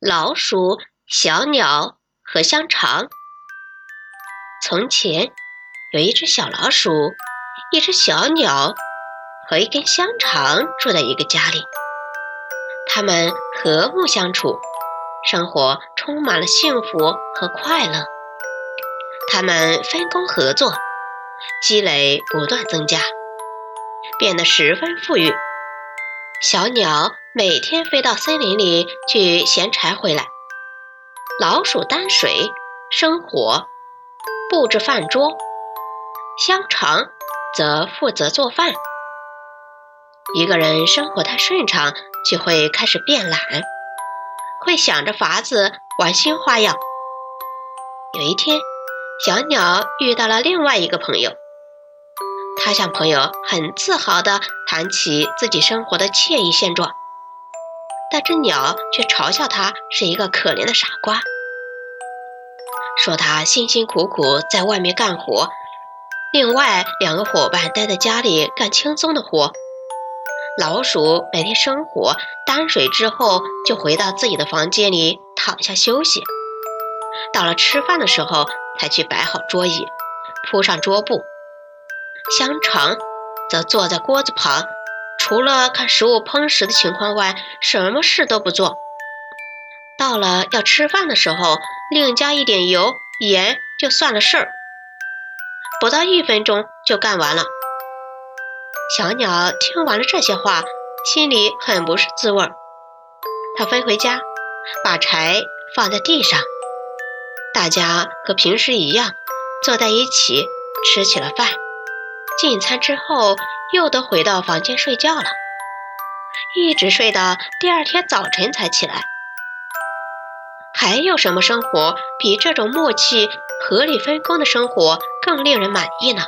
老鼠、小鸟和香肠。从前有一只小老鼠、一只小鸟和一根香肠住在一个家里，它们和睦相处，生活充满了幸福和快乐。它们分工合作，积累不断增加，变得十分富裕。小鸟每天飞到森林里去衔柴回来，老鼠担水、生火、布置饭桌，香肠则负责做饭。一个人生活太顺畅，就会开始变懒，会想着法子玩新花样。有一天，小鸟遇到了另外一个朋友。他向朋友很自豪地谈起自己生活的惬意现状，但这鸟却嘲笑他是一个可怜的傻瓜，说他辛辛苦苦在外面干活，另外两个伙伴待在家里干轻松的活。老鼠每天生火、担水之后，就回到自己的房间里躺下休息，到了吃饭的时候才去摆好桌椅，铺上桌布。香肠则坐在锅子旁，除了看食物烹食的情况外，什么事都不做。到了要吃饭的时候，另加一点油盐就算了事儿，不到一分钟就干完了。小鸟听完了这些话，心里很不是滋味儿。它飞回家，把柴放在地上，大家和平时一样坐在一起吃起了饭。进餐之后，又都回到房间睡觉了，一直睡到第二天早晨才起来。还有什么生活比这种默契、合理分工的生活更令人满意呢？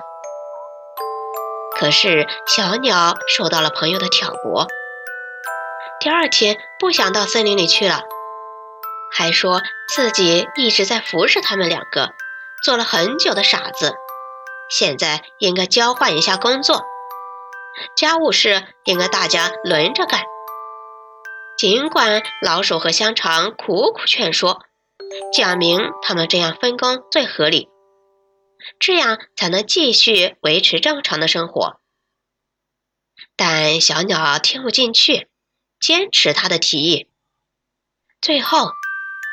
可是小鸟受到了朋友的挑拨，第二天不想到森林里去了，还说自己一直在服侍他们两个，做了很久的傻子。现在应该交换一下工作，家务事应该大家轮着干。尽管老鼠和香肠苦苦劝说，讲明他们这样分工最合理，这样才能继续维持正常的生活。但小鸟听不进去，坚持他的提议。最后，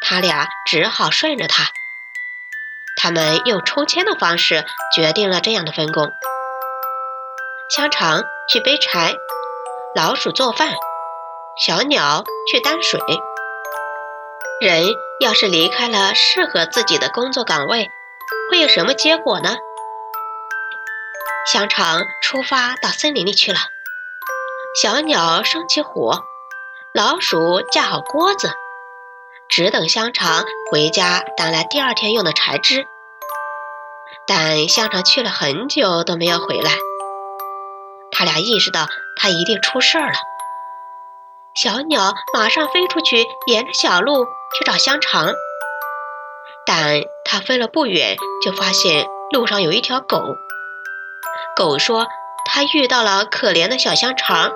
他俩只好顺着他。他们用抽签的方式决定了这样的分工：香肠去背柴，老鼠做饭，小鸟去担水。人要是离开了适合自己的工作岗位，会有什么结果呢？香肠出发到森林里去了，小鸟生起火，老鼠架好锅子。只等香肠回家担来第二天用的柴枝，但香肠去了很久都没有回来。他俩意识到他一定出事儿了。小鸟马上飞出去，沿着小路去找香肠。但它飞了不远，就发现路上有一条狗。狗说：“它遇到了可怜的小香肠。”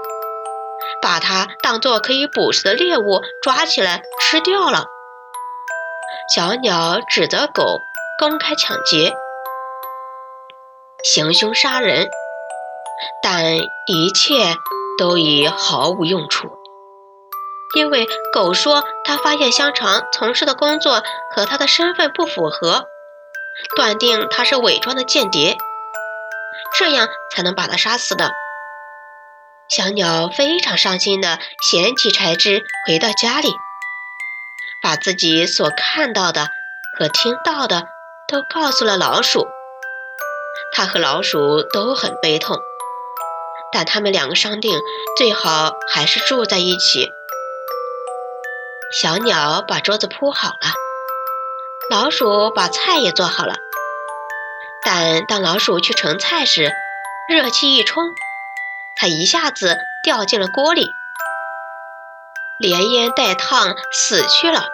把它当做可以捕食的猎物抓起来吃掉了。小鸟指责狗公开抢劫、行凶杀人，但一切都已毫无用处，因为狗说他发现香肠从事的工作和他的身份不符合，断定他是伪装的间谍，这样才能把他杀死的。小鸟非常伤心地捡起柴枝，回到家里，把自己所看到的和听到的都告诉了老鼠。它和老鼠都很悲痛，但他们两个商定，最好还是住在一起。小鸟把桌子铺好了，老鼠把菜也做好了。但当老鼠去盛菜时，热气一冲。它一下子掉进了锅里，连烟带烫死去了。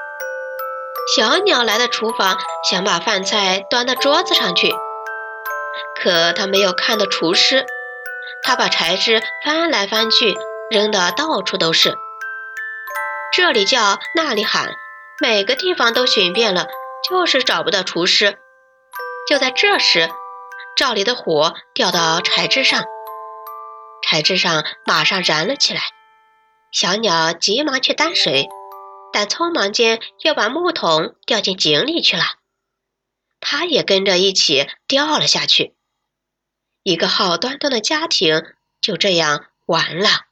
小鸟来到厨房，想把饭菜端到桌子上去，可它没有看到厨师。他把柴枝翻来翻去，扔得到处都是。这里叫，那里喊，每个地方都寻遍了，就是找不到厨师。就在这时，灶里的火掉到柴枝上，柴枝上马上燃了起来。小鸟急忙去担水，但匆忙间又把木桶掉进井里去了，它也跟着一起掉了下去。一个好端端的家庭就这样完了。